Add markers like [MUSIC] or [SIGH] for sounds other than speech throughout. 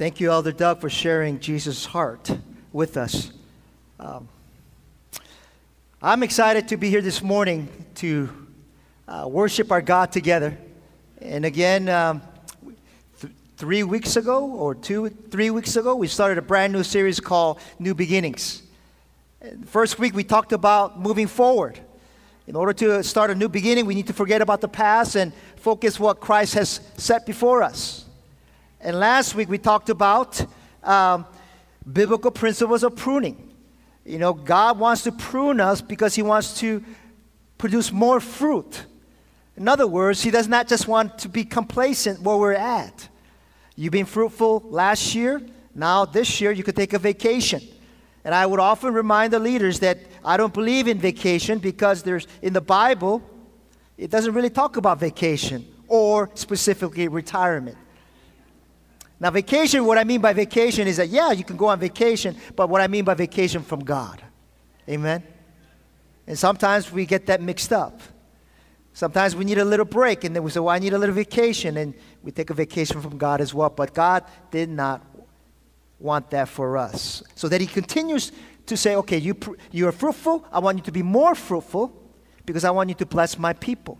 Thank you, Elder Doug, for sharing Jesus' heart with us. Um, I'm excited to be here this morning to uh, worship our God together. And again, um, th- three weeks ago, or two, three weeks ago, we started a brand new series called New Beginnings. First week, we talked about moving forward. In order to start a new beginning, we need to forget about the past and focus what Christ has set before us. And last week we talked about um, biblical principles of pruning. You know, God wants to prune us because He wants to produce more fruit. In other words, He does not just want to be complacent where we're at. You've been fruitful last year, now this year you could take a vacation. And I would often remind the leaders that I don't believe in vacation because there's in the Bible, it doesn't really talk about vacation or specifically retirement. Now, vacation, what I mean by vacation is that, yeah, you can go on vacation, but what I mean by vacation from God. Amen? And sometimes we get that mixed up. Sometimes we need a little break, and then we say, well, I need a little vacation, and we take a vacation from God as well. But God did not want that for us. So that He continues to say, okay, you, you are fruitful. I want you to be more fruitful because I want you to bless my people.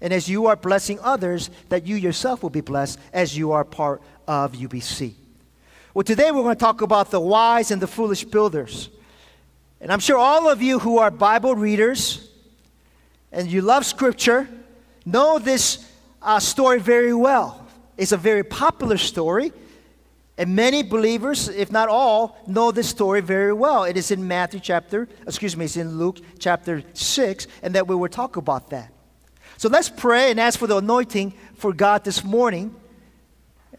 And as you are blessing others, that you yourself will be blessed as you are part of UBC. Well, today we're going to talk about the wise and the foolish builders. And I'm sure all of you who are Bible readers and you love Scripture know this uh, story very well. It's a very popular story. And many believers, if not all, know this story very well. It is in Matthew chapter, excuse me, it's in Luke chapter 6, and that we will talk about that. So let's pray and ask for the anointing for God this morning,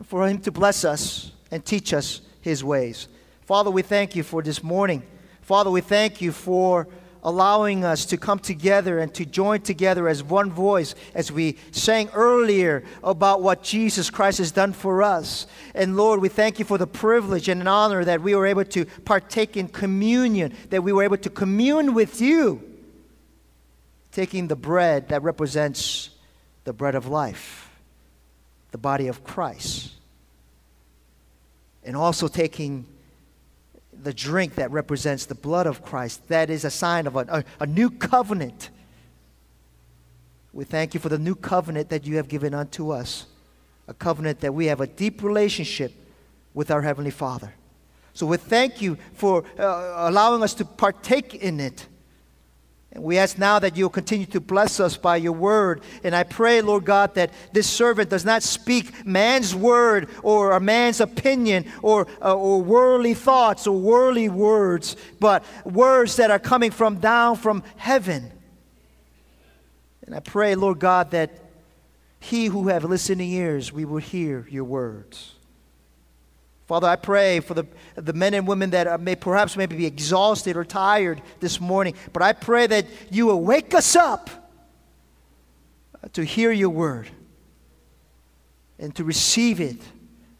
for Him to bless us and teach us His ways. Father, we thank you for this morning. Father, we thank you for allowing us to come together and to join together as one voice, as we sang earlier about what Jesus Christ has done for us. And Lord, we thank you for the privilege and an honor that we were able to partake in communion, that we were able to commune with you, taking the bread that represents the bread of life, the body of Christ, and also taking the drink that represents the blood of Christ. That is a sign of a, a, a, new covenant. We thank you for the new covenant that you have given unto us, a covenant that we have a deep relationship with our Heavenly Father. So we thank you for uh, allowing us to partake in it. And we ask now that you'll continue to bless us by your word. And I pray, Lord God, that this servant does not speak man's word or a man's opinion or, uh, or worldly thoughts or worldly words, but words that are coming from down from heaven. And I pray, Lord God, that he who have listening ears, we will hear your words. Father, I pray for the, the men and women that uh, may perhaps maybe be exhausted or tired this morning, but I pray that you will wake us up uh, to hear your word and to receive it.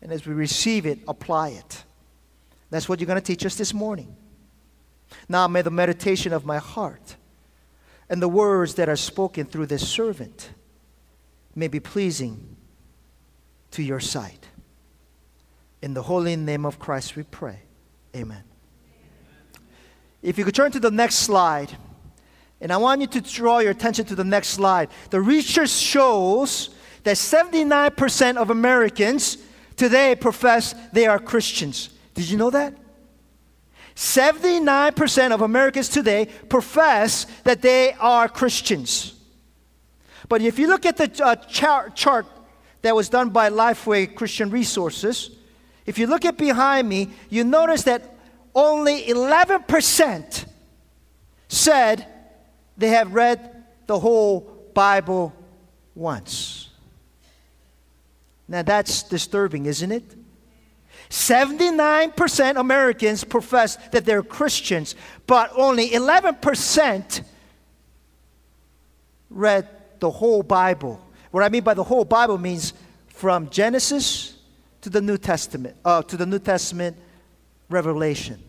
And as we receive it, apply it. That's what you're going to teach us this morning. Now, may the meditation of my heart and the words that are spoken through this servant may be pleasing to your sight. In the holy name of Christ we pray. Amen. If you could turn to the next slide, and I want you to draw your attention to the next slide. The research shows that 79% of Americans today profess they are Christians. Did you know that? 79% of Americans today profess that they are Christians. But if you look at the uh, chart, chart that was done by Lifeway Christian Resources, if you look at behind me, you notice that only 11% said they have read the whole Bible once. Now that's disturbing, isn't it? 79% Americans profess that they're Christians, but only 11% read the whole Bible. What I mean by the whole Bible means from Genesis to the New Testament, uh, to the New Testament revelation.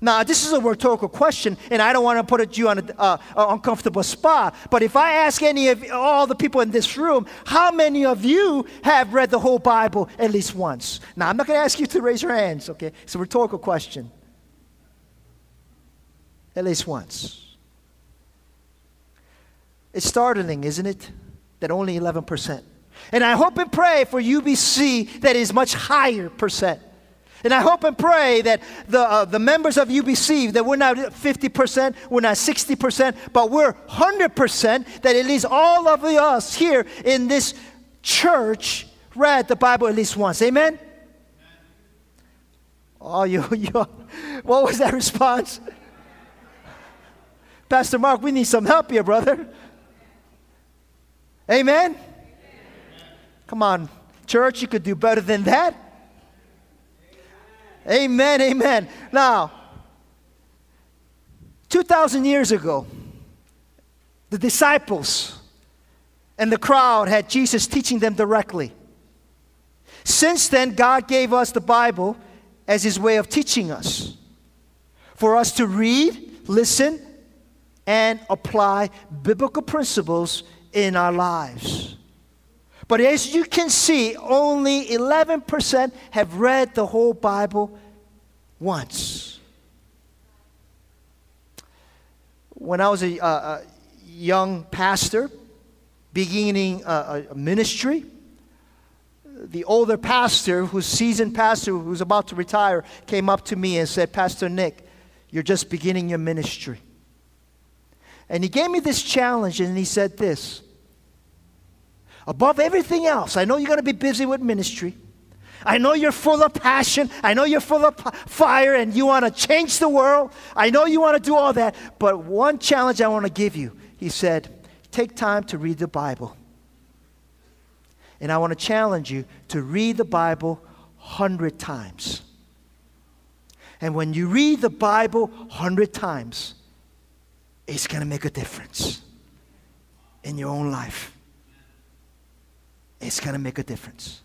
Now, this is a rhetorical question, and I don't want to put you on an uh, uncomfortable spot. But if I ask any of all the people in this room, how many of you have read the whole Bible at least once? Now, I'm not going to ask you to raise your hands, okay? It's a rhetorical question. At least once. It's startling, isn't it? That only 11%. And I hope and pray for UBC that is much higher percent. And I hope and pray that the, uh, the members of UBC, that we're not 50%, we're not 60%, but we're 100%, that at least all of us here in this church read the Bible at least once. Amen? Oh, [LAUGHS] you, you, what was that response? Pastor Mark, we need some help here, brother. Amen? Come on, church, you could do better than that. Amen, amen. Now, 2,000 years ago, the disciples and the crowd had Jesus teaching them directly. Since then, God gave us the Bible as His way of teaching us for us to read, listen, and apply biblical principles in our lives. But as you can see, only 11% have read the whole Bible once. When I was a, a young pastor, beginning a, a ministry, the older pastor, who's seasoned pastor, who's about to retire, came up to me and said, Pastor Nick, you're just beginning your ministry. And he gave me this challenge and he said this above everything else, I know you're going to be busy with ministry. I know you're full of passion. I know you're full of fire and you want to change the world. I know you want to do all that. But one challenge I want to give you, he said, take time to read the Bible. And I want to challenge you to read the Bible 100 times. And when you read the Bible 100 times, it's going to make a difference in your own life it's going to make a difference.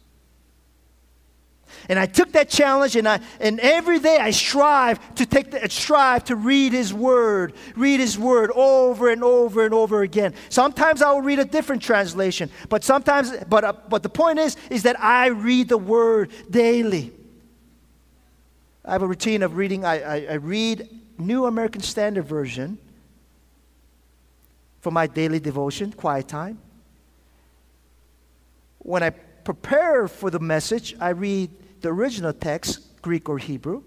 And I took that challenge, and I and every day I strive to take the strive to read His Word, read His Word over and over and over again. Sometimes I will read a different translation, but sometimes, but uh, but the point is, is that I read the Word daily. I have a routine of reading. I, I, I read New American Standard Version for my daily devotion, quiet time when I prepare for the message, I read the original text, Greek or Hebrew.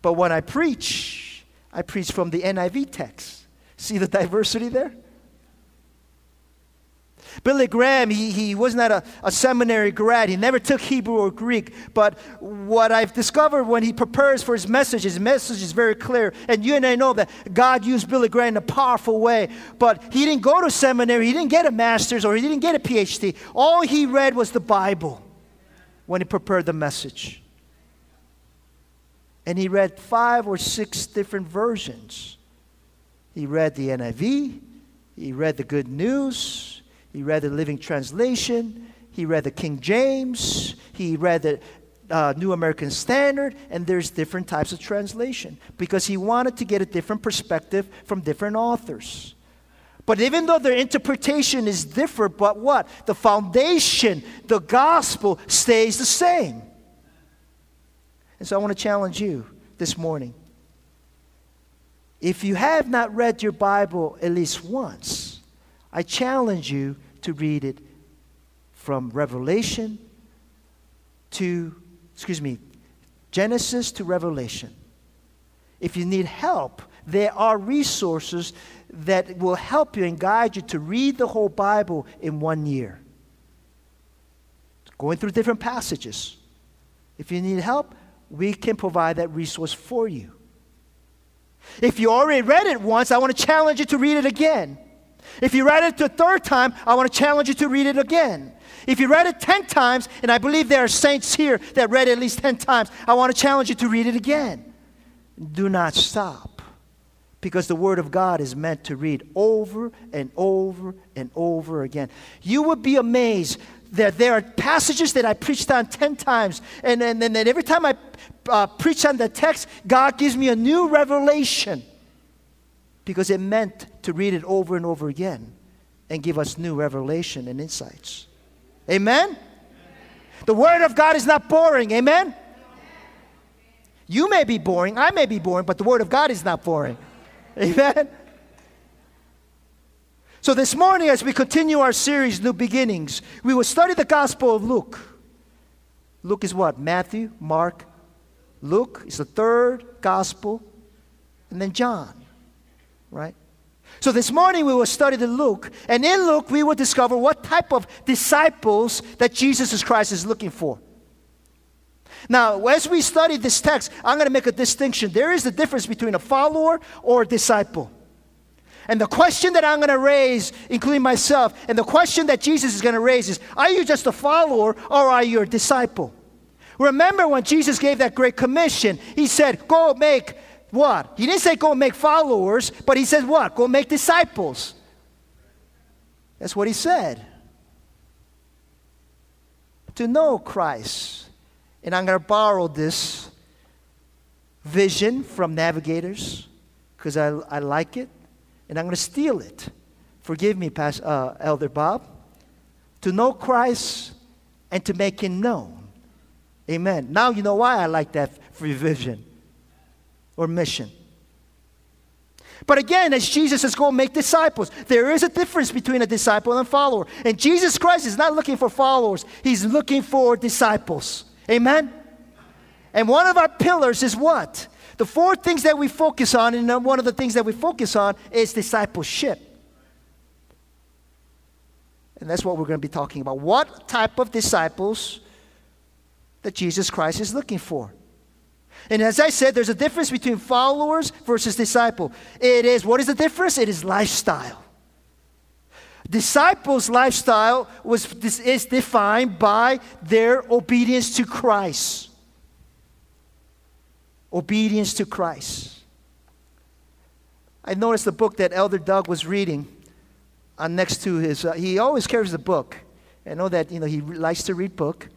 But when I preach, I preach from the NIV text. See the [LAUGHS] diversity there? Billy Graham, he, he was not a, a seminary grad. He never took Hebrew or Greek. But what I've discovered when he prepares for his message, his message is very clear. And you and I know that God used Billy Graham in a powerful way. But he didn't go to seminary, he didn't get a master's, or he didn't get a PhD. All he read was the Bible when he prepared the message. And he read five or six different versions. He read the NIV, he read the Good News, he read the Living Translation. He read the King James. He read the uh, New American Standard, and there's different types of translation because he wanted to get a different perspective from different authors. But even though their interpretation is different, but what? The foundation, the gospel stays the same. And so I want to challenge you this morning. If you have not read your Bible at least once, I challenge you to read it from Revelation to, excuse me, Genesis to Revelation. If you need help, there are resources that will help you and guide you to read the whole Bible in one year. Going through different passages. If you need help, we can provide that resource for you. If you already read it once, I want to challenge you to read it again. If you read it the third time, I want to challenge you to read it again. If you read it 10 times, and I believe there are saints here that read it at least 10 times, I want to challenge you to read it again. Do not stop. Because the Word of God is meant to read over and over and over again. You would be amazed that there are passages that I preached on 10 times, and, then every time I uh, preach on the text, God gives me a new revelation because it meant to read it over and over again and give us new revelation and insights. Amen? Amen. The Word of God is not boring. Amen? You may be boring, I may be boring, but the Word of God is not boring. [LAUGHS] Amen? So, this morning, as we continue our series, New Beginnings, we will study the Gospel of Luke. Luke is what? Matthew, Mark, Luke is the third Gospel, and then John, right? So, this morning we will study the Luke, and in Luke we will discover what type of disciples that Jesus Christ is looking for. Now, as we study this text, I'm going to make a distinction. There is a difference between a follower or a disciple. And the question that I'm going to raise, including myself, and the question that Jesus is going to raise is Are you just a follower or are you a disciple? Remember when Jesus gave that great commission, he said, Go make what? He didn't say go make followers, but he said what? Go make disciples. That's what he said. To know Christ. And I'm going to borrow this vision from navigators because I, I like it and I'm going to steal it. Forgive me, Pastor, uh, Elder Bob. To know Christ and to make him known. Amen. Now you know why I like that vision or mission. But again, as Jesus says, go make disciples, there is a difference between a disciple and a follower. And Jesus Christ is not looking for followers, He's looking for disciples. Amen? And one of our pillars is what? The four things that we focus on, and one of the things that we focus on is discipleship. And that's what we're going to be talking about. What type of disciples that Jesus Christ is looking for? And as I said, there's a difference between followers versus disciple. It is, what is the difference? It is lifestyle. Disciples' lifestyle was, is defined by their obedience to Christ obedience to Christ. I noticed the book that Elder Doug was reading uh, next to his, uh, he always carries a book. I know that, you know, he likes to read book.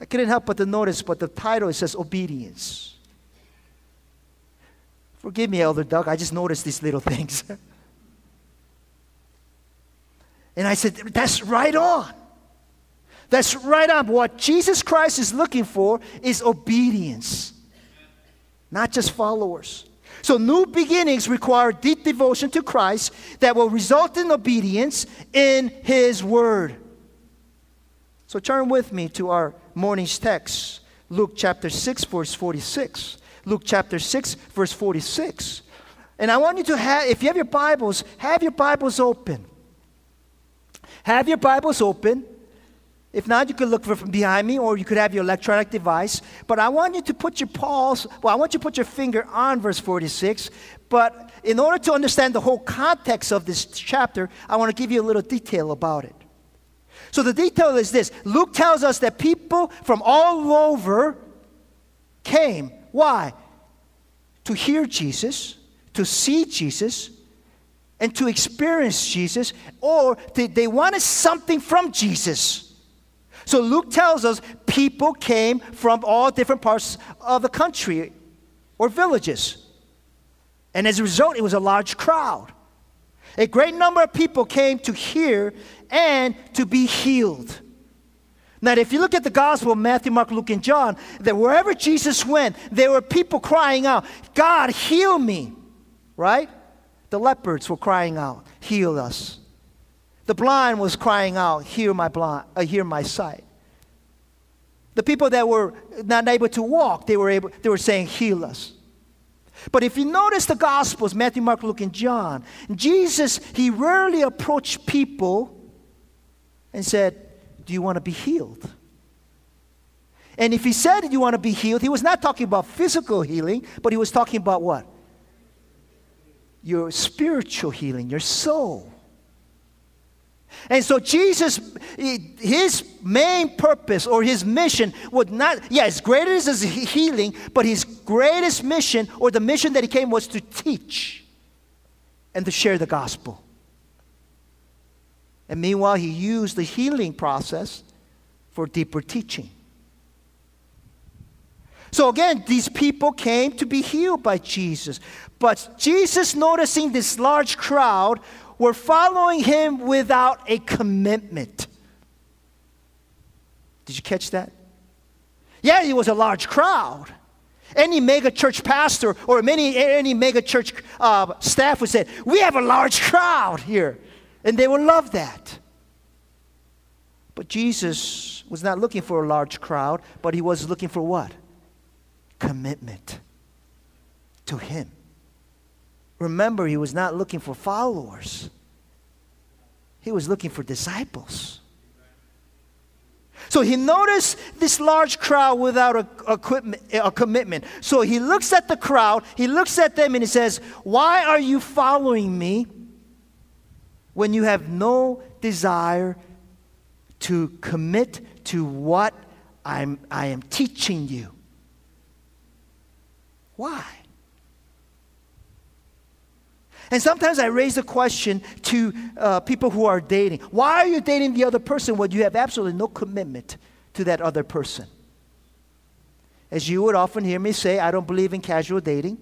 I couldn't help but to notice, but the title, it says obedience. Forgive me, Elder Doug, I just noticed these little [LAUGHS] things. and I said, that's right on. That's right on. What Jesus Christ is looking for is obedience not just followers. So, new beginnings require deep devotion to Christ that will result in obedience in His Word. So, turn with me to our morning's text, Luke chapter 6, verse 46. Luke chapter 6, verse 46. And I want you to have, if you have your Bibles, have your Bibles open. Have your Bibles open if not, you could look for from behind me, or you could have your electronic device. But I want you to put your pulse, well, I want you to put your finger on verse 46. But in order to understand the whole context of this chapter, I want to give you a little detail about it. So the detail is this Luke tells us that people from all over came. Why? To hear Jesus, to see Jesus, and to experience Jesus, or they, they wanted something from Jesus. So Luke tells us people came from all different parts of the country or villages. And as a result, it was a large crowd. A great number of people came to hear and to be healed. Now, if you look at the Gospel, Matthew, Mark, Luke, and John, that wherever Jesus went, there were people crying out, God, heal me, right? The leopards were crying out, heal us. The blind was crying out, Hear my, blind, uh, hear my sight. The people that were not able to walk, they were, able, they were saying, Heal us. But if you notice the Gospels, Matthew, Mark, Luke, and John, Jesus, he rarely approached people and said, Do you want to be healed? And if he said, you want to be healed, he was not talking about physical healing, but he was talking about what? Your spiritual healing, your soul. And so Jesus, his main purpose or his mission would not, yes, greater is his healing, but his greatest mission or the mission that he came was to teach and to share the gospel. And meanwhile, he used the healing process for deeper teaching. So again, these people came to be healed by Jesus. But Jesus, noticing this large crowd, were following him without a commitment. Did you catch that? Yeah, it was a large crowd. Any mega church pastor or many, any mega church uh, staff would say, We have a large crowd here. And they will love that. But Jesus was not looking for a large crowd, but he was looking for what? Commitment to him. Remember, he was not looking for followers, he was looking for disciples. So he noticed this large crowd without a, a, a, commitment. So he looks at the crowd, he looks at them, and he says, Why are you following me when you have no desire to commit to what I'm, I am teaching you? Why? And sometimes I raise the question to uh, people who are dating why are you dating the other person when you have absolutely no commitment to that other person? As you would often hear me say, I don't believe in casual dating.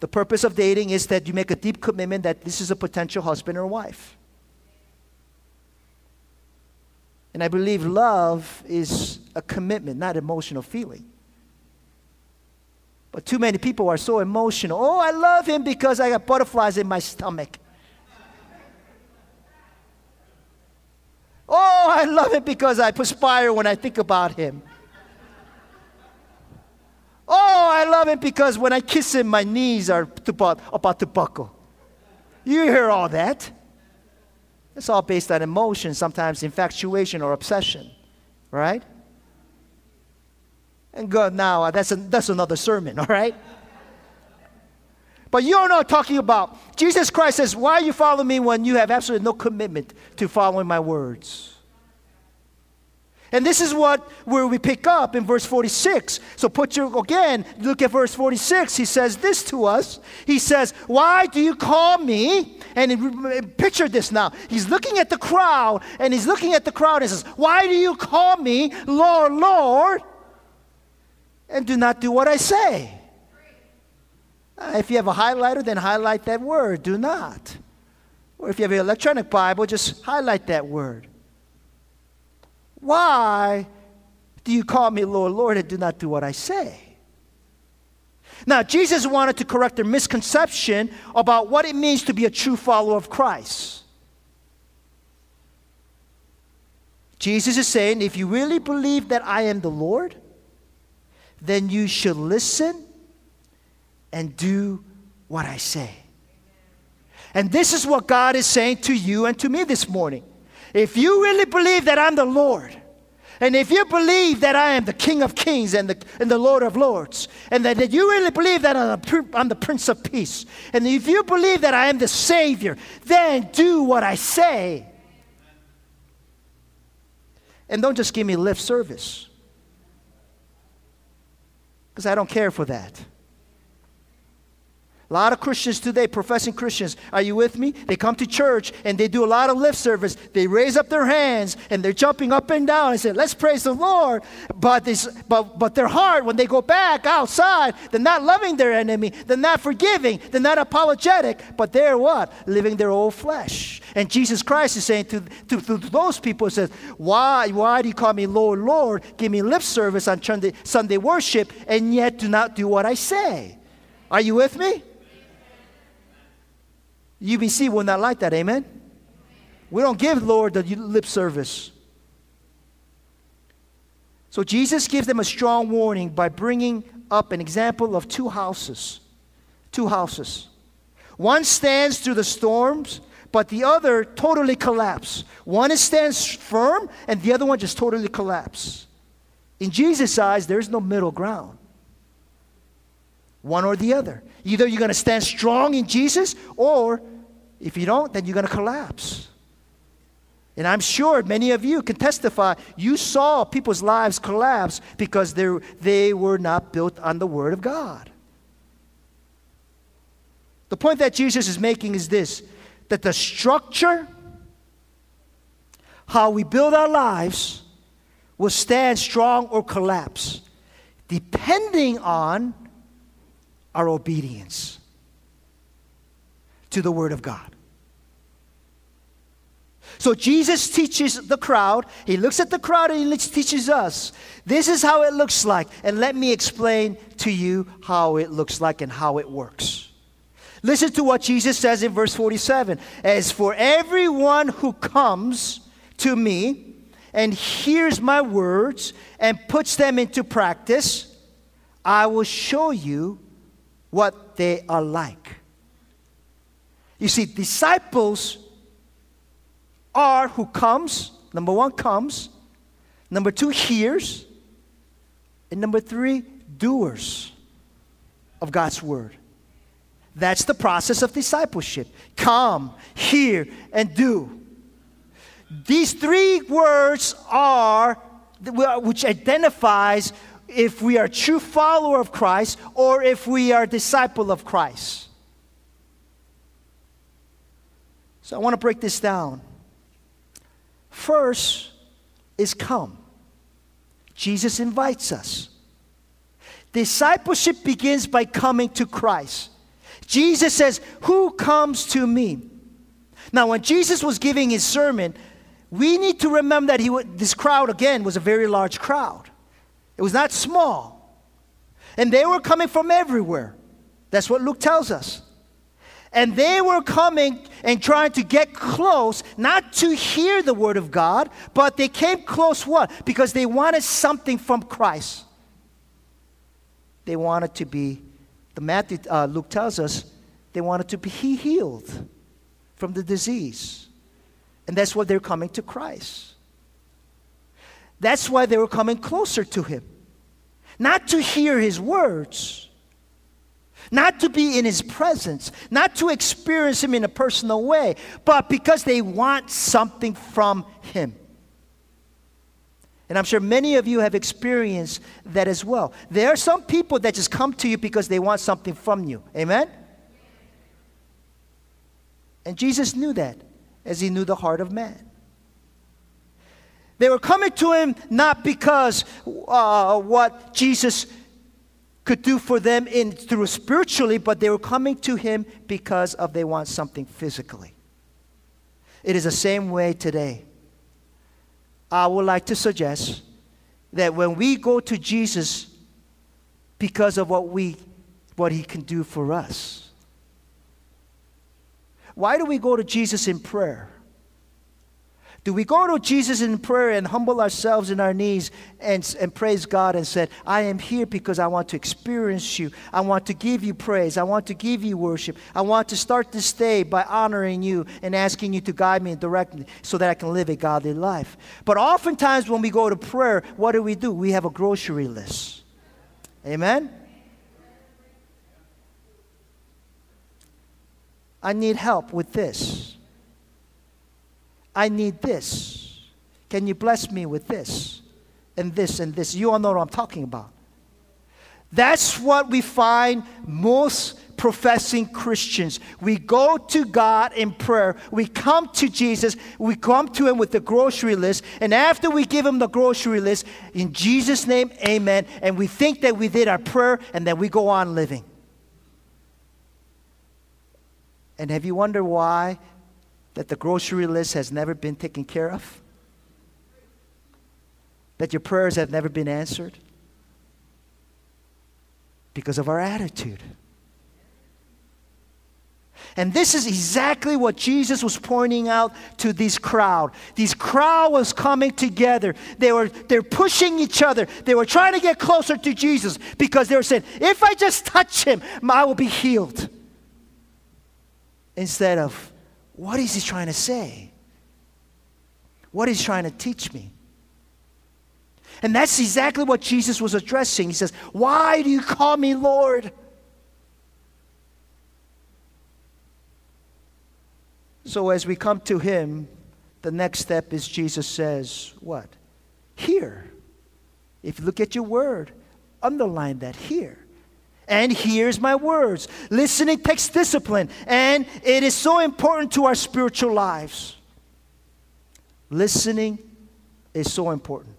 The purpose of dating is that you make a deep commitment that this is a potential husband or wife. And I believe love is a commitment, not emotional feeling. But too many people are so emotional. Oh, I love him because I got butterflies in my stomach. Oh, I love him because I perspire when I think about him. Oh, I love him because when I kiss him, my knees are about to buckle. You hear all that. It's all based on emotion, sometimes infatuation or obsession, right? And God, now uh, that's, a, that's another sermon, [LAUGHS] all right? But you're not talking about. Jesus Christ says, Why you follow me when you have absolutely no commitment to following my words? And this is what where we pick up in verse 46. So put your again, look at verse 46. He says this to us. He says, Why do you call me? And picture this now. He's looking at the crowd, and he's looking at the crowd and says, Why do you call me Lord, Lord? and do not do what I say. If you have a highlighter, then highlight that word, do not. Or if you have an electronic Bible, just highlight that word. Why do you call me Lord, Lord, and do not do what I say? Now, Jesus wanted to correct their misconception about what it means to be a true follower of Christ. Jesus is saying, if you really believe that I am the Lord, then you should listen and do what I say. And this is what God is saying to you and to me this morning. If you really believe that I'm the Lord, and if you believe that I am the King of Kings and the, and the Lord of Lords, and that, that you really believe that I'm the, I'm the Prince of Peace, and if you believe that I am the Savior, then do what I say. And don't just give me lip service because I don't care for that. A lot of Christians today, professing Christians, are you with me? They come to church and they do a lot of lip service. They raise up their hands and they're jumping up and down and say, Let's praise the Lord. But, this, but, but their heart, when they go back outside, they're not loving their enemy. They're not forgiving. They're not apologetic. But they're what? Living their old flesh. And Jesus Christ is saying to, to, to those people, says, why, why do you call me Lord, Lord? Give me lip service on Sunday, Sunday worship and yet do not do what I say. Are you with me? UBC will not like that, amen? We don't give Lord the lip service. So Jesus gives them a strong warning by bringing up an example of two houses. Two houses. One stands through the storms, but the other totally collapses. One stands firm, and the other one just totally collapses. In Jesus' eyes, there's no middle ground. One or the other. Either you're going to stand strong in Jesus, or if you don't, then you're going to collapse. And I'm sure many of you can testify you saw people's lives collapse because they were not built on the Word of God. The point that Jesus is making is this that the structure, how we build our lives, will stand strong or collapse. depending on our obedience to the Word of God. So Jesus teaches the crowd. He looks at the crowd and he teaches us. This is how it looks like. And let me explain to you how it looks like and how it works. Listen to what Jesus says in verse 47 As for everyone who comes to me and hears my words and puts them into practice, I will show you what they are like. You see, disciples are who comes, number one, comes, number two, hears, and number three, doers of God's word. That's the process of discipleship. Come, hear, and do. These three words are which identifies if we are true follower of Christ or if we are disciple of Christ. So I want to break this down. First is come. Jesus invites us. Discipleship begins by coming to Christ. Jesus says, Who comes to me? Now, when Jesus was giving his sermon, we need to remember that he, this crowd, again, was a very large crowd. It was not small. And they were coming from everywhere. That's what Luke tells us. And they were coming and trying to get close, not to hear the word of God, but they came close what? Because they wanted something from Christ. They wanted to be, the Matthew, uh, Luke tells us, they wanted to be healed from the disease. And that's why they're coming to Christ. That's why they were coming closer to Him. Not to hear His words, not to be in his presence, not to experience him in a personal way, but because they want something from him. And I'm sure many of you have experienced that as well. There are some people that just come to you because they want something from you. Amen? And Jesus knew that as he knew the heart of man. They were coming to him not because uh, what Jesus could do for them in through spiritually, but they were coming to him because of they want something physically. It is the same way today. I would like to suggest that when we go to Jesus because of what we what he can do for us. Why do we go to Jesus in prayer? Do we go to Jesus in prayer and humble ourselves in our knees and, and praise God and say, I am here because I want to experience you. I want to give you praise. I want to give you worship. I want to start this day by honoring you and asking you to guide me and direct me so that I can live a godly life. But oftentimes when we go to prayer, what do we do? We have a grocery list. Amen? I need help with this. I need this. Can you bless me with this and this and this? You all know what I'm talking about. That's what we find most professing Christians. We go to God in prayer. We come to Jesus. We come to Him with the grocery list. And after we give Him the grocery list, in Jesus' name, amen. And we think that we did our prayer and then we go on living. And have you wondered why that the grocery list has never been taken care of? That your prayers have never been answered? Because of our attitude. And this is exactly what Jesus was pointing out to this crowd. This crowd was coming together. They were they're pushing each other. They were trying to get closer to Jesus because they were saying, if I just touch him, I will be healed. Instead of what is he trying to say? What is he trying to teach me? And that's exactly what Jesus was addressing. He says, Why do you call me Lord? So as we come to him, the next step is Jesus says, What? Hear. If you look at your word, underline that hear and hears my words. Listening takes discipline, and it is so important to our spiritual lives. Listening is so important.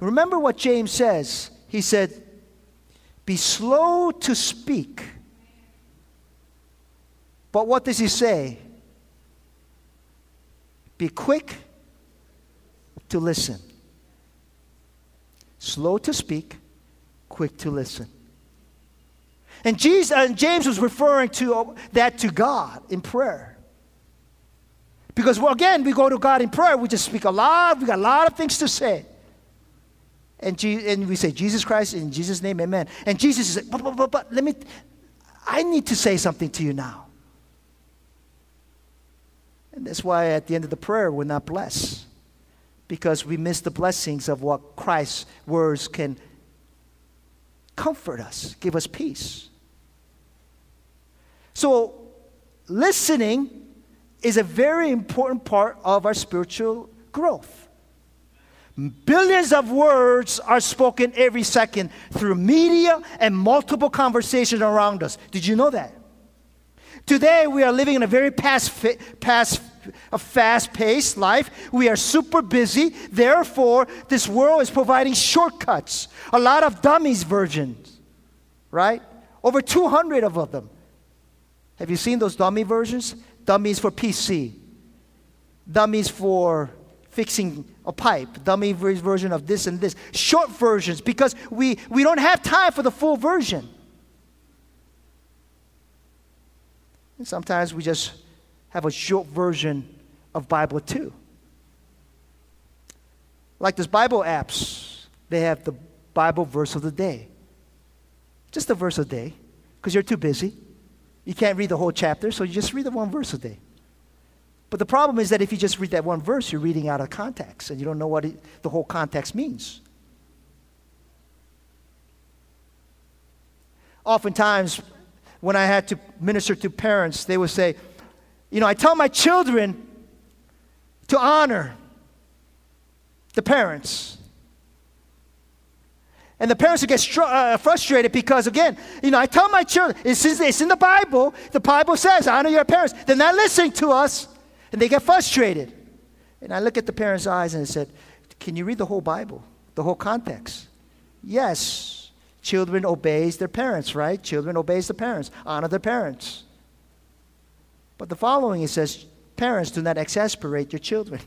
Remember what James says He said, Be slow to speak. But what does he say? Be quick to listen. Slow to speak, quick to listen. And, Jesus, and James was referring to uh, that to God in prayer. Because well, again, we go to God in prayer, we just speak a lot, we got a lot of things to say. And, Je- and we say, Jesus Christ, in Jesus' name, amen. And Jesus is like, but, but, but, but let me, I need to say something to you now. And that's why at the end of the prayer, we're not blessed. Because we miss the blessings of what Christ's words can comfort us, give us peace. So, listening is a very important part of our spiritual growth. Billions of words are spoken every second through media and multiple conversations around us. Did you know that? Today, we are living in a very past, past, a fast-paced life. We are super busy. Therefore, this world is providing shortcuts. A lot of dummies versions, right? Over 200 of them. Have you seen those dummy versions? dummies for PC, dummies for fixing a pipe, dummy version of this and this, short versions because we, we don't have time for the full version. And sometimes we just have a short version of Bible too. Like those Bible apps, they have the Bible verse of the day. Just a verse a day, because you're too busy. You can't read the whole chapter, so you just read the one verse a day. But the problem is that if you just read that one verse, you're reading out of context and you don't know what it, the whole context means. Oftentimes, when I had to minister to parents, they would say, You know, I tell my children to honor the parents. And the parents get str- uh, frustrated because, again, you know, I tell my children, it's, it's in the Bible. The Bible says, honor your parents. They're not listening to us, and they get frustrated. And I look at the parents' eyes and I said, Can you read the whole Bible, the whole context? Yes, children obeys their parents, right? Children obeys the parents, honor their parents. But the following it says, parents do not exasperate your children.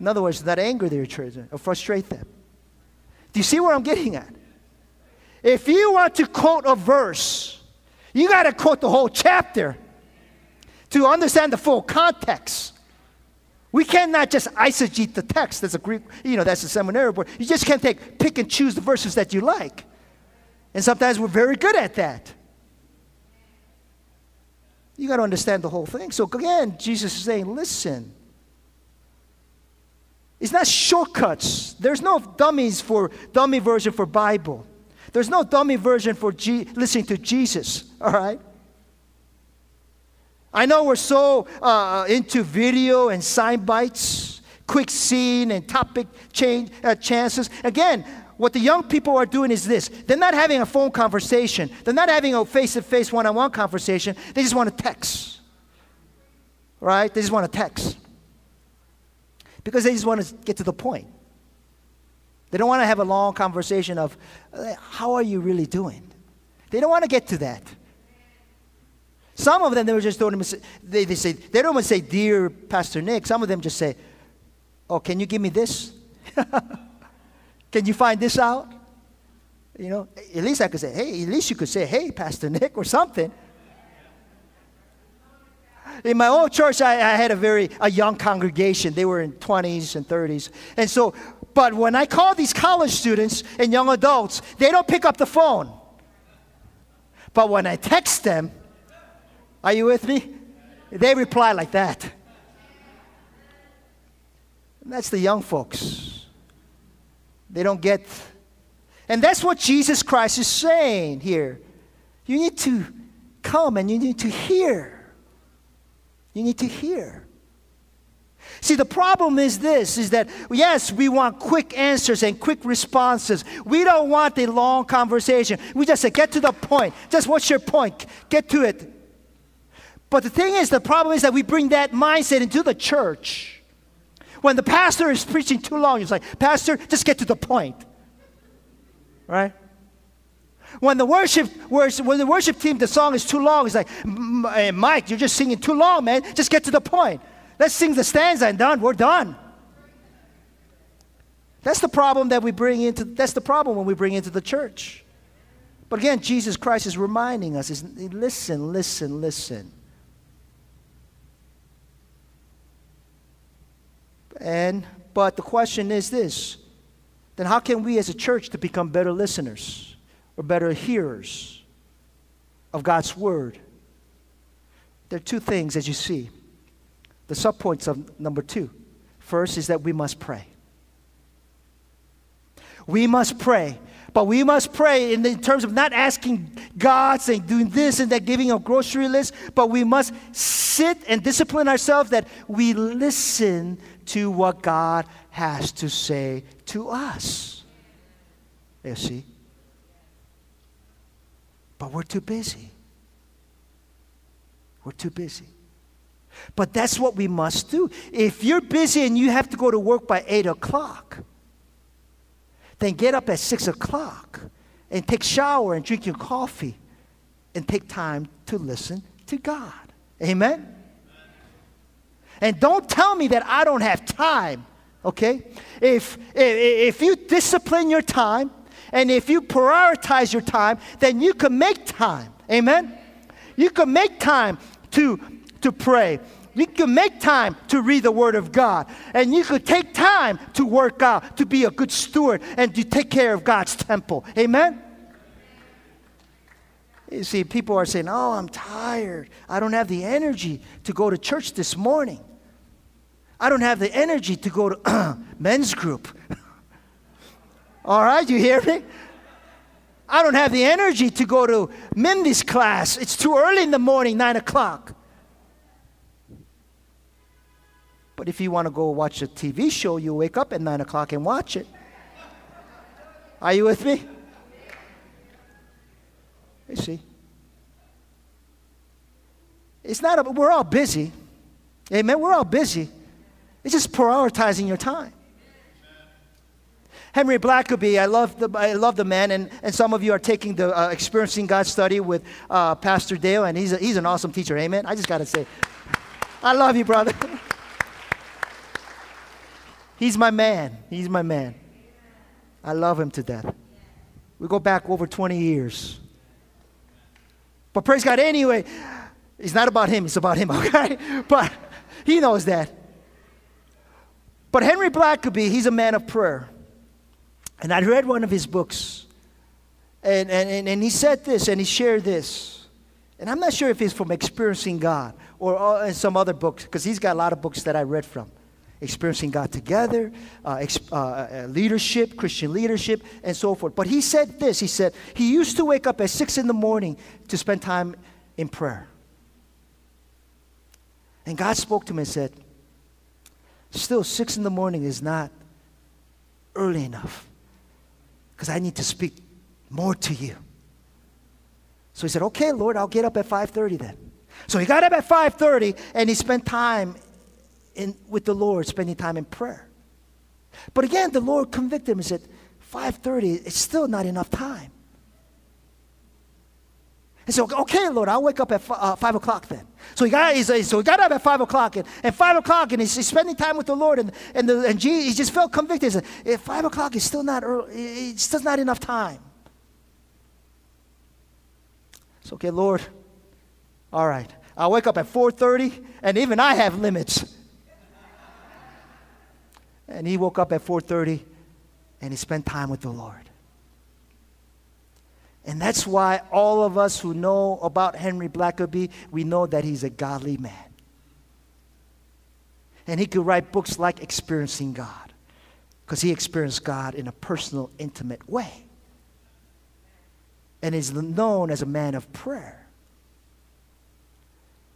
In other words, do not anger their children or frustrate them. Do you see where I'm getting at? If you want to quote a verse, you got to quote the whole chapter to understand the full context. We cannot just eisegete the text. That's a Greek, you know, that's a seminary word. You just can't take, pick and choose the verses that you like. And sometimes we're very good at that. You got to understand the whole thing. So again, Jesus is saying, listen, it's not shortcuts. There's no dummies for dummy version for Bible. There's no dummy version for G- listening to Jesus. All right. I know we're so uh, into video and sign bites, quick scene and topic change uh, chances. Again, what the young people are doing is this: they're not having a phone conversation. They're not having a face-to-face, one-on-one conversation. They just want to text. Right? They just want to text because they just want to get to the point. They don't want to have a long conversation of, how are you really doing? They don't want to get to that. Some of them, they were just even say, they, they say, they don't even say, dear Pastor Nick. Some of them just say, oh, can you give me this? [LAUGHS] can you find this out? You know, at least I could say, hey, at least you could say, hey, Pastor Nick, or something in my old church, I, I, had a very a young congregation. They were in 20s and 30s. And so, but when I call these college students and young adults, they don't pick up the phone. But when I text them, are you with me? They reply like that. And that's the young folks. They don't get. And that's what Jesus Christ is saying here. You need to come and you need to hear. You need to hear. See, the problem is this is that yes, we want quick answers and quick responses. We don't want a long conversation. We just say, get to the point. Just what's your point? Get to it. But the thing is, the problem is that we bring that mindset into the church. When the pastor is preaching too long, it's like, Pastor, just get to the point. right? When the worship, when the worship team, the song is too long, it's like, hey, Mike, you're just singing too long, man. Just get to the point. Let's sing the stanza and done. We're done. That's the problem that we bring into. That's the problem when we bring into the church. But again, Jesus Christ is reminding us: is listen, listen, listen. And but the question is this: then how can we as a church to become better listeners or better hearers of God's word? There are two things as you see. The subpoints of number two. First is that we must pray. We must pray. But we must pray in, the, terms of not asking God, saying, doing this and that, giving a grocery list, but we must sit and discipline ourselves that we listen to what God has to say to us. You see? But we're too busy. We're too busy. But that's what we must do. If you're busy and you have to go to work by 8 o'clock, then get up at 6 o'clock and take shower and drink your coffee and take time to listen to God. Amen? And don't tell me that I don't have time, okay? If, if, if you discipline your time and if you prioritize your time, then you can make time. Amen? You can make time to, to pray. You can make time to read the Word of God. And you could take time to work out, to be a good steward, and to take care of God's temple. Amen? You see, people are saying, Oh, I'm tired. I don't have the energy to go to church this morning. I don't have the energy to go to [CLEARS THROAT] men's group. [LAUGHS] All right, you hear me? I don't have the energy to go to Mindy's class. It's too early in the morning, 9 o'clock. But if you want to go watch a TV show, you wake up at 9 o'clock and watch it. Are you with me? You see. It's not, a, we're all busy. Amen. We're all busy. It's just prioritizing your time. Henry Blackaby, I love the, I love the man, and, and some of you are taking the uh, Experiencing God study with uh, Pastor Dale, and he's, a, he's an awesome teacher. Amen. I just got to say, I love you, brother. [LAUGHS] He's my man. He's my man. I love him to death. We go back over 20 years. But praise God, anyway, it's not about him, it's about him, [LAUGHS] okay? But he knows that. But Henry Blackaby, he's a man of prayer. And I read one of his books. And, and, and he said this and he shared this. And I'm not sure if it's from Experiencing God or, some other books, because he's got a lot of books that I read from experiencing God together, uh, uh, uh, leadership, Christian leadership, and so forth. But he said this he said, he used to wake up at six in the morning to spend time in prayer. And God spoke to him and said, Still, six in the morning is not early enough because I need to speak more to you. So he said, Okay, Lord, I'll get up at 5:30 then. So he got up at 5:30 and he spent time in, with the Lord, spending time in prayer. But again, the Lord convicted him and said, 5.30, it's still not enough time. And so, okay, Lord, I'll wake up at uh, 5 o'clock then. So he, got, so he got up at 5 o'clock, and, and 5 o'clock, and he's, he's spending time with the Lord, and, and, the, and Jesus, he just felt convicted. He said, 5 o'clock is still not, early, it's still not enough time. So, okay, Lord, all right. I'll wake up at 4.30, and even I have limits. And he woke up at 4:30 and he spent time with the Lord. And that's why all of us who know about Henry Blackaby, we know that he's a godly man. And he could write books like Experiencing God because he experienced God in a personal, intimate way. And is known as a man of prayer.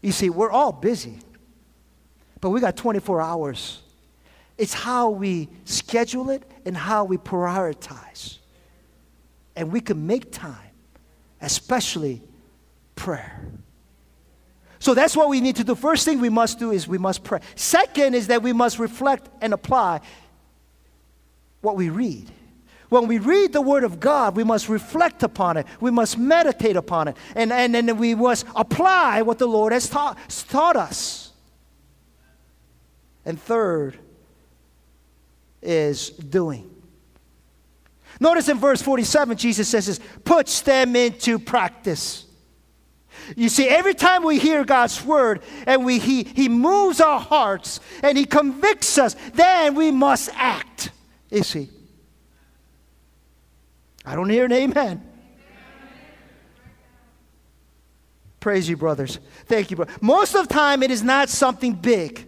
You see, we're all busy, but we got 24 hours it's how we schedule it and how we prioritize. And we can make time, especially prayer. So that's what we need to do. First thing we must do is we must pray. Second is that we must reflect and apply what we read. When we read the Word of God, we must reflect upon it. We must meditate upon it. And, and, and we must apply what the Lord has taught, taught us. And third is doing. Notice in verse 47, Jesus says this puts them into practice. You see, every time we hear God's word and we, he, he moves our hearts and He convicts us, then we must act. You see? I don't hear an amen. Praise you, brothers. Thank you, brother. Most of the time, it is not something big.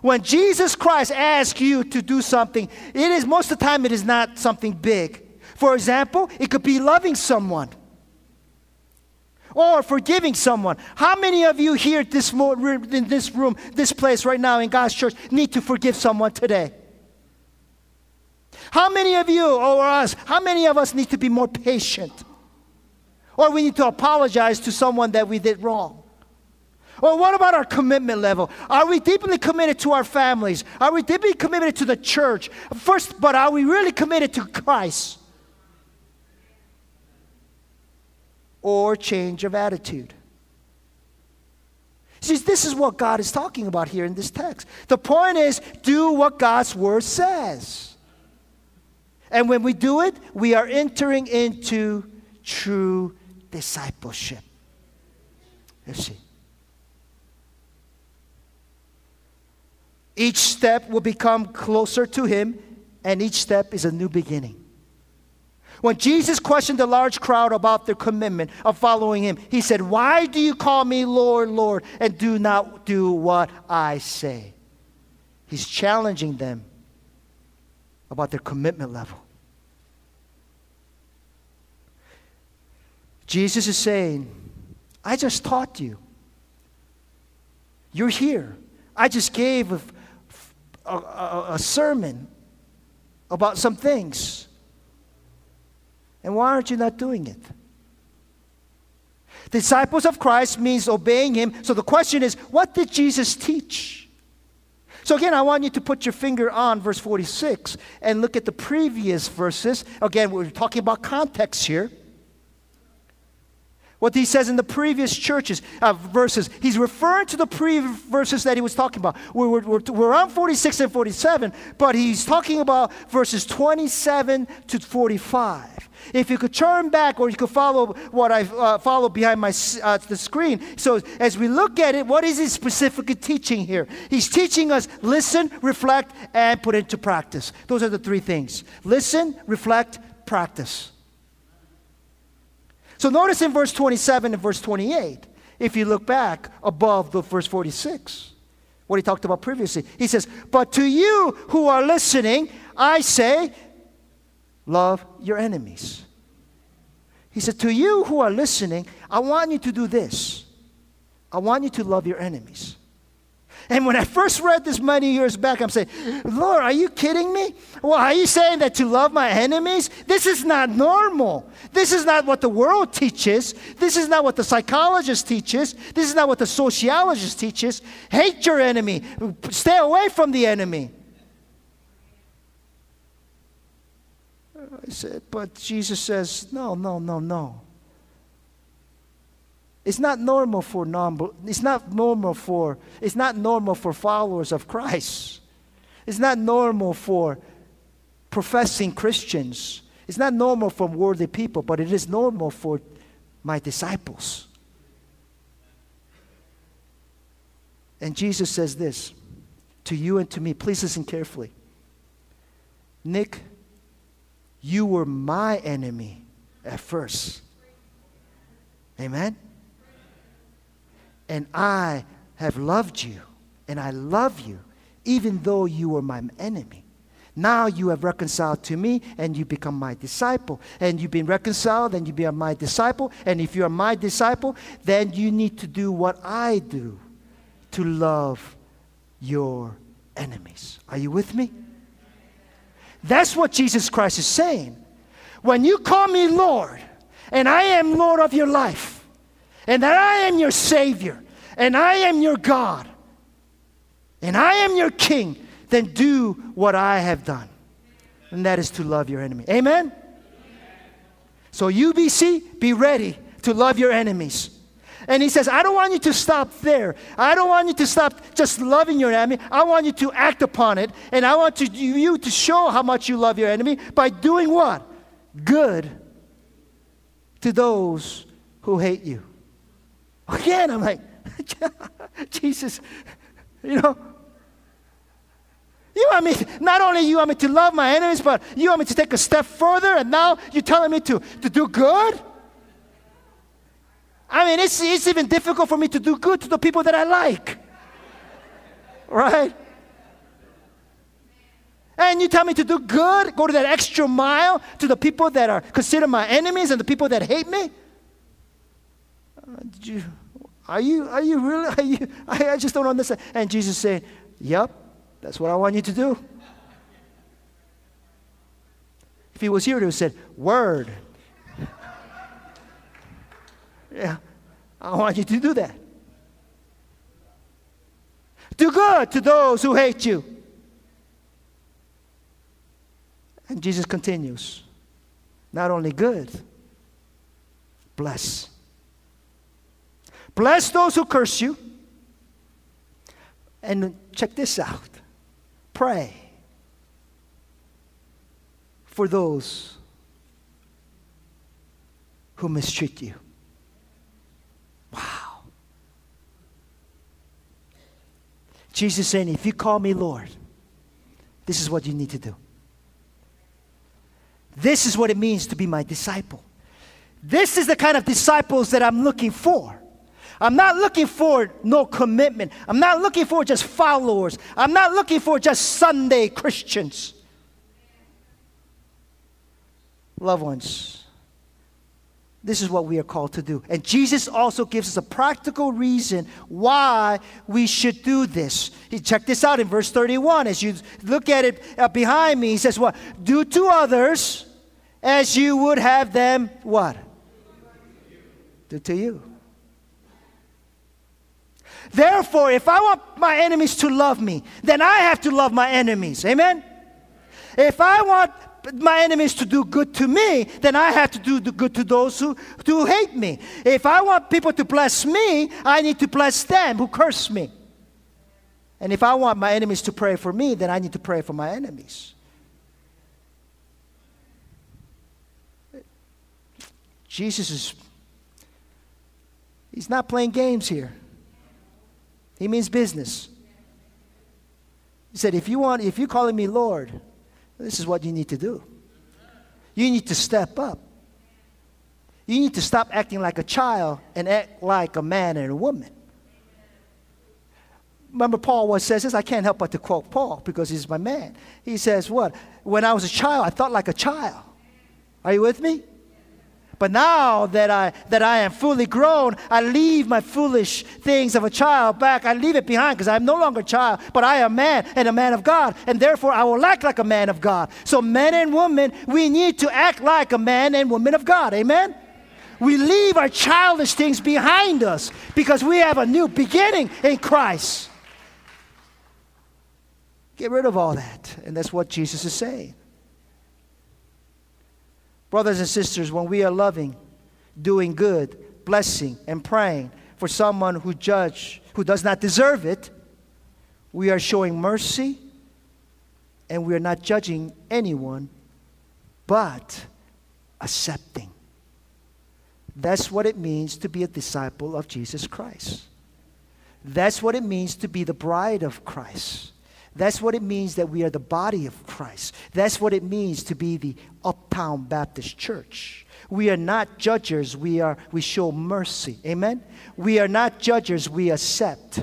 When Jesus Christ asks you to do something, it is most of the time it is not something big. For example, it could be loving someone or forgiving someone. How many of you here this mo- in this room, this place right now in God's church, need to forgive someone today? How many of you or us, how many of us need to be more patient? Or we need to apologize to someone that we did wrong? Or what about our commitment level? Are we deeply committed to our families? Are we deeply committed to the church? First, but are we really committed to Christ? Or change of attitude? See, this is what God is talking about here in this text. The point is, do what God's word says. And when we do it, we are entering into true discipleship. You see. Each step will become closer to Him, and each step is a new beginning. When Jesus questioned the large crowd about their commitment of following Him, He said, Why do you call me Lord, Lord, and do not do what I say? He's challenging them about their commitment level. Jesus is saying, I just taught you. You're here. I just gave a, a, a, sermon about some things. And why aren't you not doing it? Disciples of Christ means obeying Him. So the question is, what did Jesus teach? So again, I want you to put your finger on verse 46 and look at the previous verses. Again, we're talking about context here. What he says in the previous churches, uh, verses, he's referring to the previous verses that he was talking about. We're, we're, we're on 46 and 47, but he's talking about verses 27 to 45. If you could turn back or you could follow what I uh, follow behind my, uh, the screen. So as we look at it, what is he specifically teaching here? He's teaching us listen, reflect, and put into practice. Those are the three things listen, reflect, practice. So notice in verse 27 and verse 28, if you look back above the verse 46, what he talked about previously, he says, But to you who are listening, I say, love your enemies. He said, To you who are listening, I want you to do this. I want you to love your enemies. And when I first read this many years back, I'm saying, Lord, are you kidding me? Well, are you saying that to love my enemies? This is not normal. This is not what the world teaches. This is not what the psychologist teaches. This is not what the sociologist teaches. Hate your enemy, stay away from the enemy. I said, but Jesus says, no, no, no, no. It's not normal for non it's not normal for it's not normal for followers of Christ. It's not normal for professing Christians. It's not normal for worldly people, but it is normal for my disciples. And Jesus says this to you and to me. Please listen carefully. Nick, you were my enemy at first. Amen? and I have loved you, and I love you, even though you were my enemy. Now you have reconciled to me, and you become my disciple. And you've been reconciled, and you become my disciple. And if you are my disciple, then you need to do what I do to love your enemies. Are you with me? That's what Jesus Christ is saying. When you call me Lord, and I am Lord of your life, and that I am your Savior, and I am your God, and I am your King, then do what I have done. and that is to love your enemy. Amen? So, UBC, be ready to love your enemies. And he says, I don't want you to stop there. I don't want you to stop just loving your enemy. I want you to act upon it. And I want to, you to show how much you love your enemy by doing what? Good to those who hate you. Again, I'm like, [LAUGHS] Jesus, you know, you want me, not only you want me to love my enemies, but you want me to take a step further, and now you're telling me to, to do good? I mean, it's, it's even difficult for me to do good to the people that I like. Right? And you tell me to do good, go to that extra mile to the people that are considered my enemies and the people that hate me? Uh, you, are you, are you really, are you, [LAUGHS] I, I just don't understand. And Jesus said, Yep, that's what I want you to do. If he was here, he would have said, Word. Yeah, I want you to do that. Do good to those who hate you. And Jesus continues not only good, bless. Bless those who curse you. And check this out pray for those who mistreat you. Wow. Jesus saying, if you call me Lord, this is what you need to do. This is what it means to be my disciple. This is the kind of disciples that I'm looking for. I'm not looking for no commitment. I'm not looking for just followers. I'm not looking for just Sunday Christians. Loved ones, this is what we are called to do. And Jesus also gives us a practical reason why we should do this. He, check this out in verse 31. As you look at it uh, behind me, he says, What? Do to others as you would have them what? Do to you. Therefore, if I want my enemies to love me, then I have to love my enemies. Amen? If I want my enemies to do good to me, then I have to do the good to those who, who hate me. If I want people to bless me, I need to bless them who curse me. And if I want my enemies to pray for me, then I need to pray for my enemies. Jesus is, he's not playing games here. He means business. He said, if you want, if you're calling me Lord, this is what you need to do. You need to step up. You need to stop acting like a child and act like a man and a woman. Remember, Paul what says this? I can't help but to quote Paul because he's my man. He says, What? When I was a child, I thought like a child. Are you with me? But now that I, that I am fully grown, I leave my foolish things of a child back. I leave it behind because I'm no longer a child, but I am a man and a man of God. And therefore, I will act like a man of God. So, men and women, we need to act like a man and woman of God. Amen? We leave our childish things behind us because we have a new beginning in Christ. Get rid of all that. And that's what Jesus is saying. Brothers and sisters, when we are loving, doing good, blessing, and praying for someone who judge who does not deserve it, we are showing mercy and we are not judging anyone, but accepting. That's what it means to be a disciple of Jesus Christ. That's what it means to be the bride of Christ. That's what it means that we are the body of Christ. That's what it means to be the Uptown Baptist Church. We are not judges, we, are, we show mercy. Amen? We are not judges, we accept.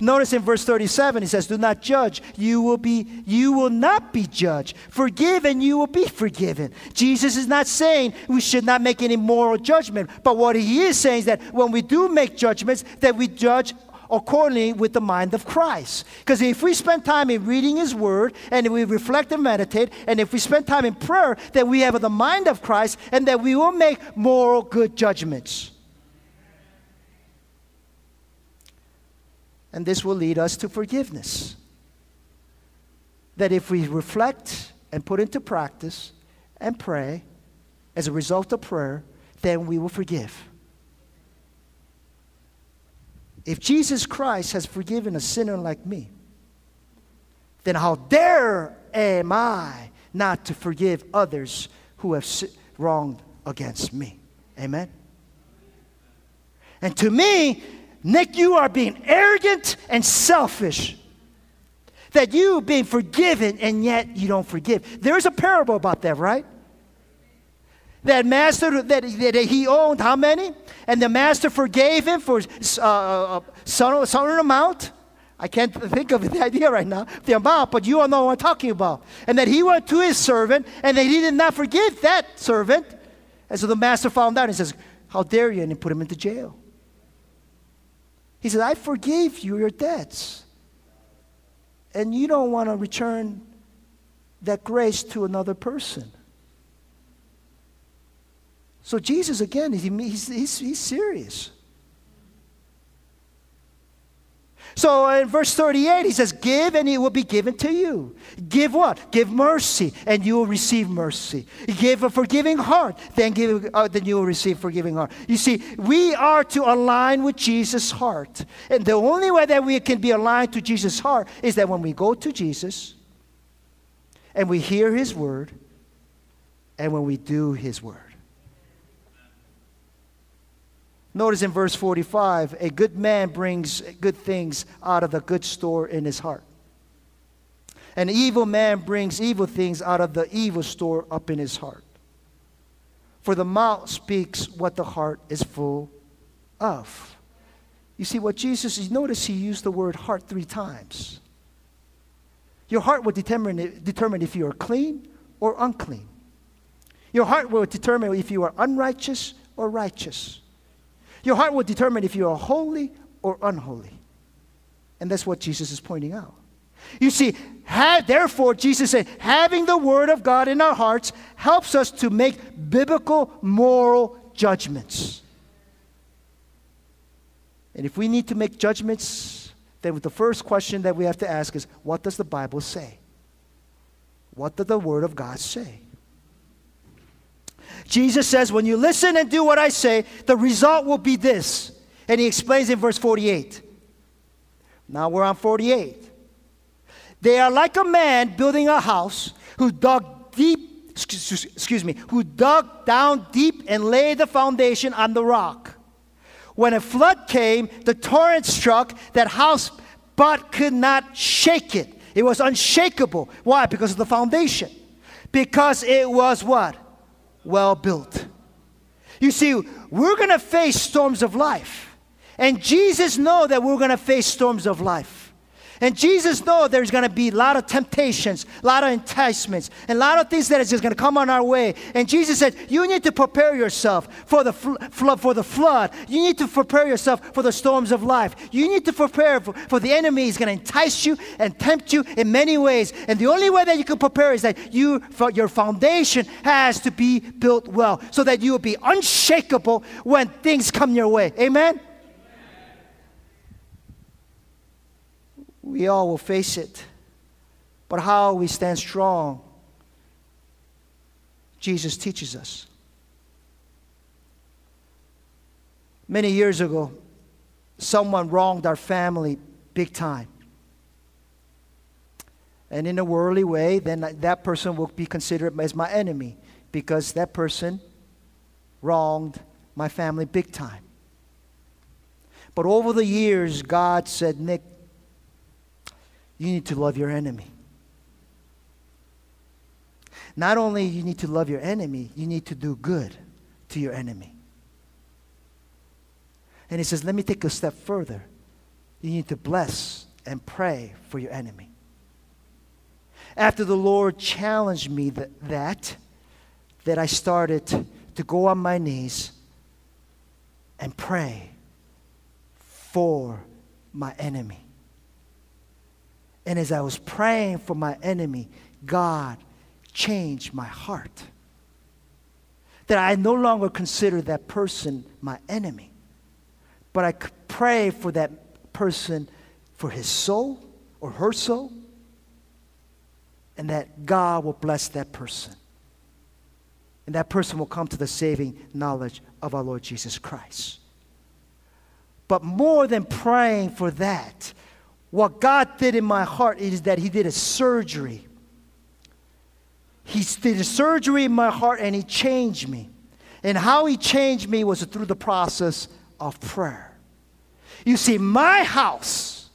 Notice in verse 37 he says, Do not judge, you will be you will not be judged. Forgive and you will be forgiven. Jesus is not saying we should not make any moral judgment, but what he is saying is that when we do make judgments, that we judge accordingly with the mind of Christ. Because if we spend time in reading His Word and we reflect and meditate, and if we spend time in prayer, then we have the mind of Christ and that we will make moral good judgments. And this will lead us to forgiveness. that if we reflect and put into practice and pray as a result of prayer, then we will forgive. If Jesus Christ has forgiven a sinner like me, then how dare am I not to forgive others who have wronged against me? Amen? And to me, Nick, you are being arrogant and selfish. That you being forgiven and yet you don't forgive. There's a parable about that, right? That master that, that he owned how many? And the master forgave him for uh, uh some, some amount. I can't think of [LAUGHS] the idea right now, the amount, but you all know what I'm talking about. And that he went to his servant and that he did not forgive that servant. And so the master found out and says, How dare you? And he put him into jail. He said, I forgave you your debts. And you don't want to return that grace to another person. So Jesus, again, he's, he's, he's serious. So in verse 38, he says, Give and it will be given to you. Give what? Give mercy and you will receive mercy. Give a forgiving heart, then, give, uh, then you will receive forgiving heart. You see, we are to align with Jesus' heart. And the only way that we can be aligned to Jesus' heart is that when we go to Jesus and we hear his word and when we do his word. Notice in verse 45 a good man brings good things out of the good store in his heart. An evil man brings evil things out of the evil store up in his heart. For the mouth speaks what the heart is full of. You see, what Jesus, you notice he used the word heart three times. Your heart will determine, determine if you are clean or unclean. Your heart will determine if you are unrighteous or righteous. Your heart will determine if you are holy or unholy. And that's what Jesus is pointing out. You see, therefore, Jesus said, having the Word of God in our hearts helps us to make biblical moral judgments. And if we need to make judgments, then the first question that we have to ask is what does the Bible say? What does the Word of God say? Jesus says, When you listen and do what I say, the result will be this. And he explains in verse 48. Now we're on 48. They are like a man building a house who dug deep, excuse me, who dug down deep and laid the foundation on the rock. When a flood came, the torrent struck that house, but could not shake it. It was unshakable. Why? Because of the foundation. Because it was what? Well built. You see, we're going to face storms of life. And Jesus know that we're going to face storms of life. And Jesus knows there's going to be a lot of temptations, a lot of enticements, and a lot of things that is just going to come on our way. And Jesus said, you need to prepare yourself for the, fl- for the flood. You need to prepare yourself for the storms of life. You need to prepare for, for the enemy is going to entice you and tempt you in many ways. And the only way that you can prepare is that you, your foundation has to be built well so that you will be unshakable when things come your way. Amen? We all will face it. But how we stand strong, Jesus teaches us. Many years ago, someone wronged our family big time. And in a worldly way, then that person will be considered as my enemy because that person wronged my family big time. But over the years, God said, Nick, you need to love your enemy. Not only you need to love your enemy, you need to do good to your enemy. And he says, let me take a step further. You need to bless and pray for your enemy. After the Lord challenged me that, that, that I started to go on my knees and pray for my enemy. And as I was praying for my enemy, God changed my heart. That I no longer consider that person my enemy, but I could pray for that person for his soul or her soul. and that God will bless that person. And that person will come to the saving knowledge of our Lord Jesus Christ. But more than praying for that, what God did in my heart is that He did a surgery. He did a surgery in my heart and He changed me. And how He changed me was through the process of prayer. You see, my house,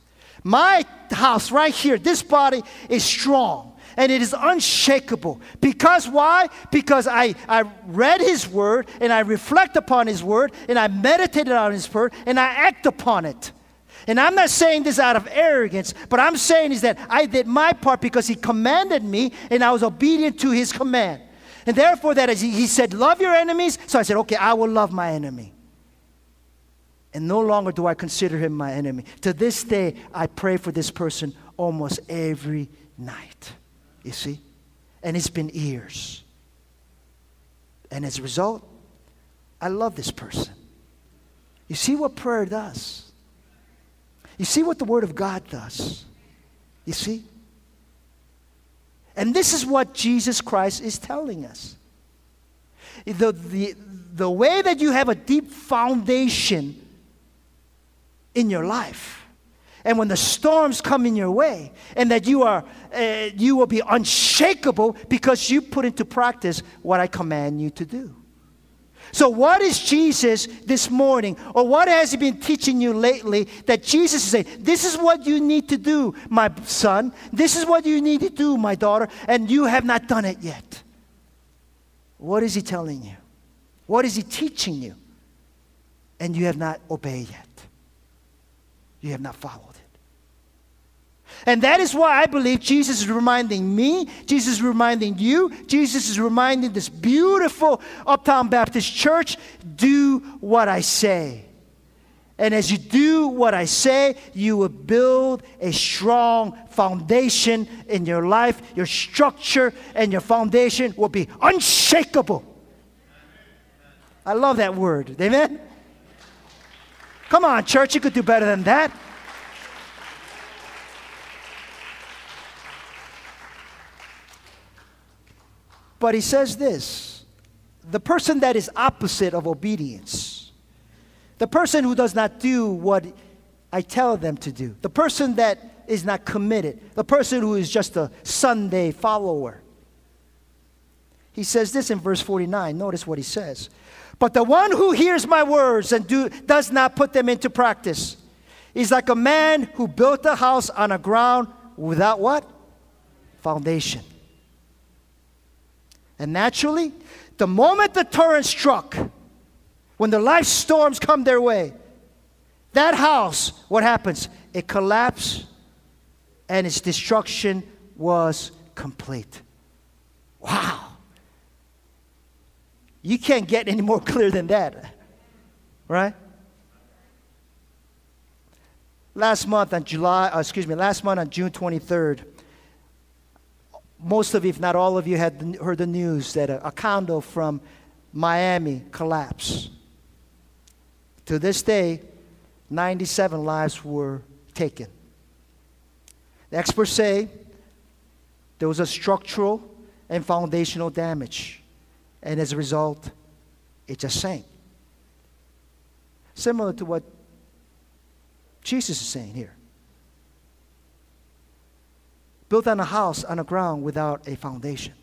my house right here, this body is strong and it is unshakable. Because why? Because I, I read His Word and I reflect upon His Word and I meditated on His Word and I act upon it. And I'm not saying this out of arrogance, but I'm saying is that I did my part because He commanded me and I was obedient to His command. And therefore, that as he, he said, Love your enemies. So I said, Okay, I will love my enemy. And no longer do I consider him my enemy. To this day, I pray for this person almost every night. You see? And it's been years. And as a result, I love this person. You see what prayer does? You see what the Word of God does? You see? And this is what Jesus Christ is telling us. The, the, the way that you have a deep foundation in your life and when the storms come in your way, and that you are uh, you will be unshakable because you put into practice what I command you to do. So, what is Jesus this morning, or what has He been teaching you lately that Jesus is saying, This is what you need to do, my son. This is what you need to do, my daughter, and you have not done it yet? What is He telling you? What is He teaching you? And you have not obeyed yet. You have not followed. And that is why I believe Jesus is reminding me, Jesus is reminding you, Jesus is reminding this beautiful Uptown Baptist Church do what I say. And as you do what I say, you will build a strong foundation in your life. Your structure and your foundation will be unshakable. I love that word. Amen? Come on, church, you could do better than that. But he says this the person that is opposite of obedience, the person who does not do what I tell them to do, the person that is not committed, the person who is just a Sunday follower. He says this in verse 49. Notice what he says. But the one who hears my words and do, does not put them into practice is like a man who built a house on a ground without what? Foundation. And naturally, the moment the torrent struck, when the life storms come their way, that house, what happens? It collapsed and its destruction was complete. Wow. You can't get any more [LAUGHS] clear than that. Right? Last month on July, uh, excuse me, last month on June 23rd, most of you, if not all of you, had heard the news that a, a condo from Miami collapsed. To this day, 97 lives were taken. The experts say there was a structural and foundational damage, and as a result, it just sank. Similar to what Jesus is saying here built on a house on the ground without a foundation.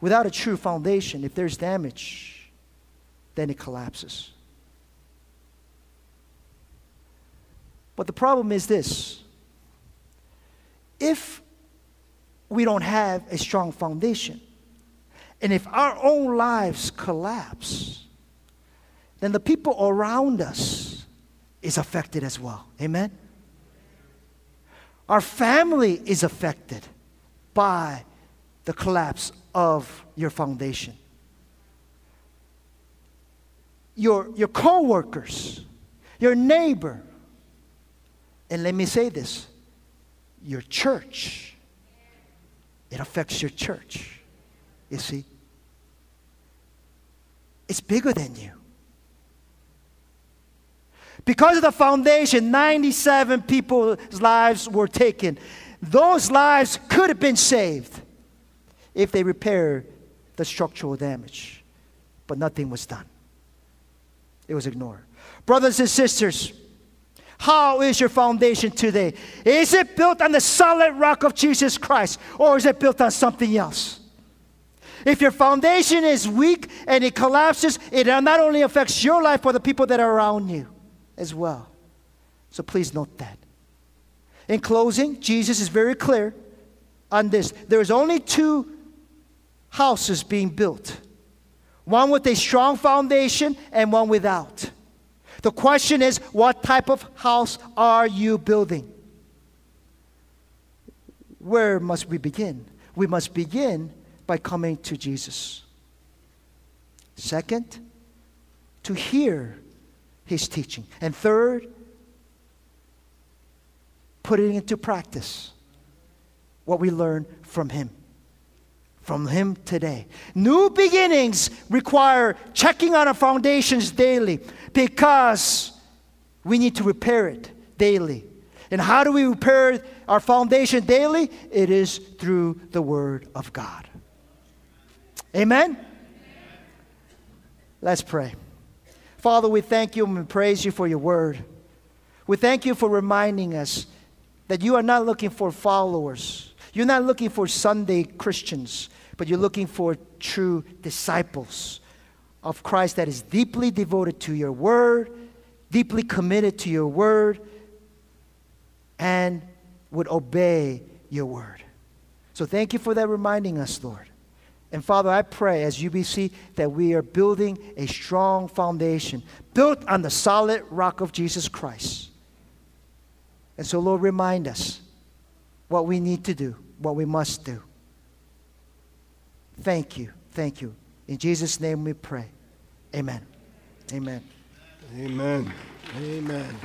Without a true foundation, if there's damage, then it collapses. But the problem is this if we don't have a strong foundation, and if our own lives collapse, then the people around us is affected as well. Amen? Our family is affected by the collapse of your foundation. Your, your co-workers, your neighbor, and let me say this, your church. It affects your church. You see? It's bigger than you. Because of the foundation, 97 people's lives were taken. those lives could have been saved if they repaired the structural damage. But nothing was done, it was ignored. Brothers and sisters, how is your foundation today? Is it built on the solid rock of Jesus Christ or is it built on something else? If your foundation is weak and it collapses, it not only affects your life, but the people that are around you as well. So please note that. In closing, Jesus is very clear on this. There is only two houses being built one with a strong foundation and one without. The question is, what type of house are you building? Where must we begin? We must begin by coming to Jesus. Second, to hear his teaching. And third, putting into practice what we learn from him. From him today. New beginnings require checking on our foundations daily because we need to repair it daily. And how do we repair our foundation daily? It is through the Word of God. Amen? Let's pray. Father, we thank you and praise you for your Word. We thank you for reminding us that you are not looking for followers. You're not looking for Sunday Christians, but you're looking for true disciples of Christ that is deeply devoted to your word, deeply committed to your word, and would obey your word. So thank you for that reminding us, Lord. And Father, I pray as UBC that we are building a strong foundation built on the solid rock of Jesus Christ. And so, Lord, remind us what we need to do, what we must do. Thank you. Thank you. In Jesus' name we pray. Amen. Amen. Amen. Amen.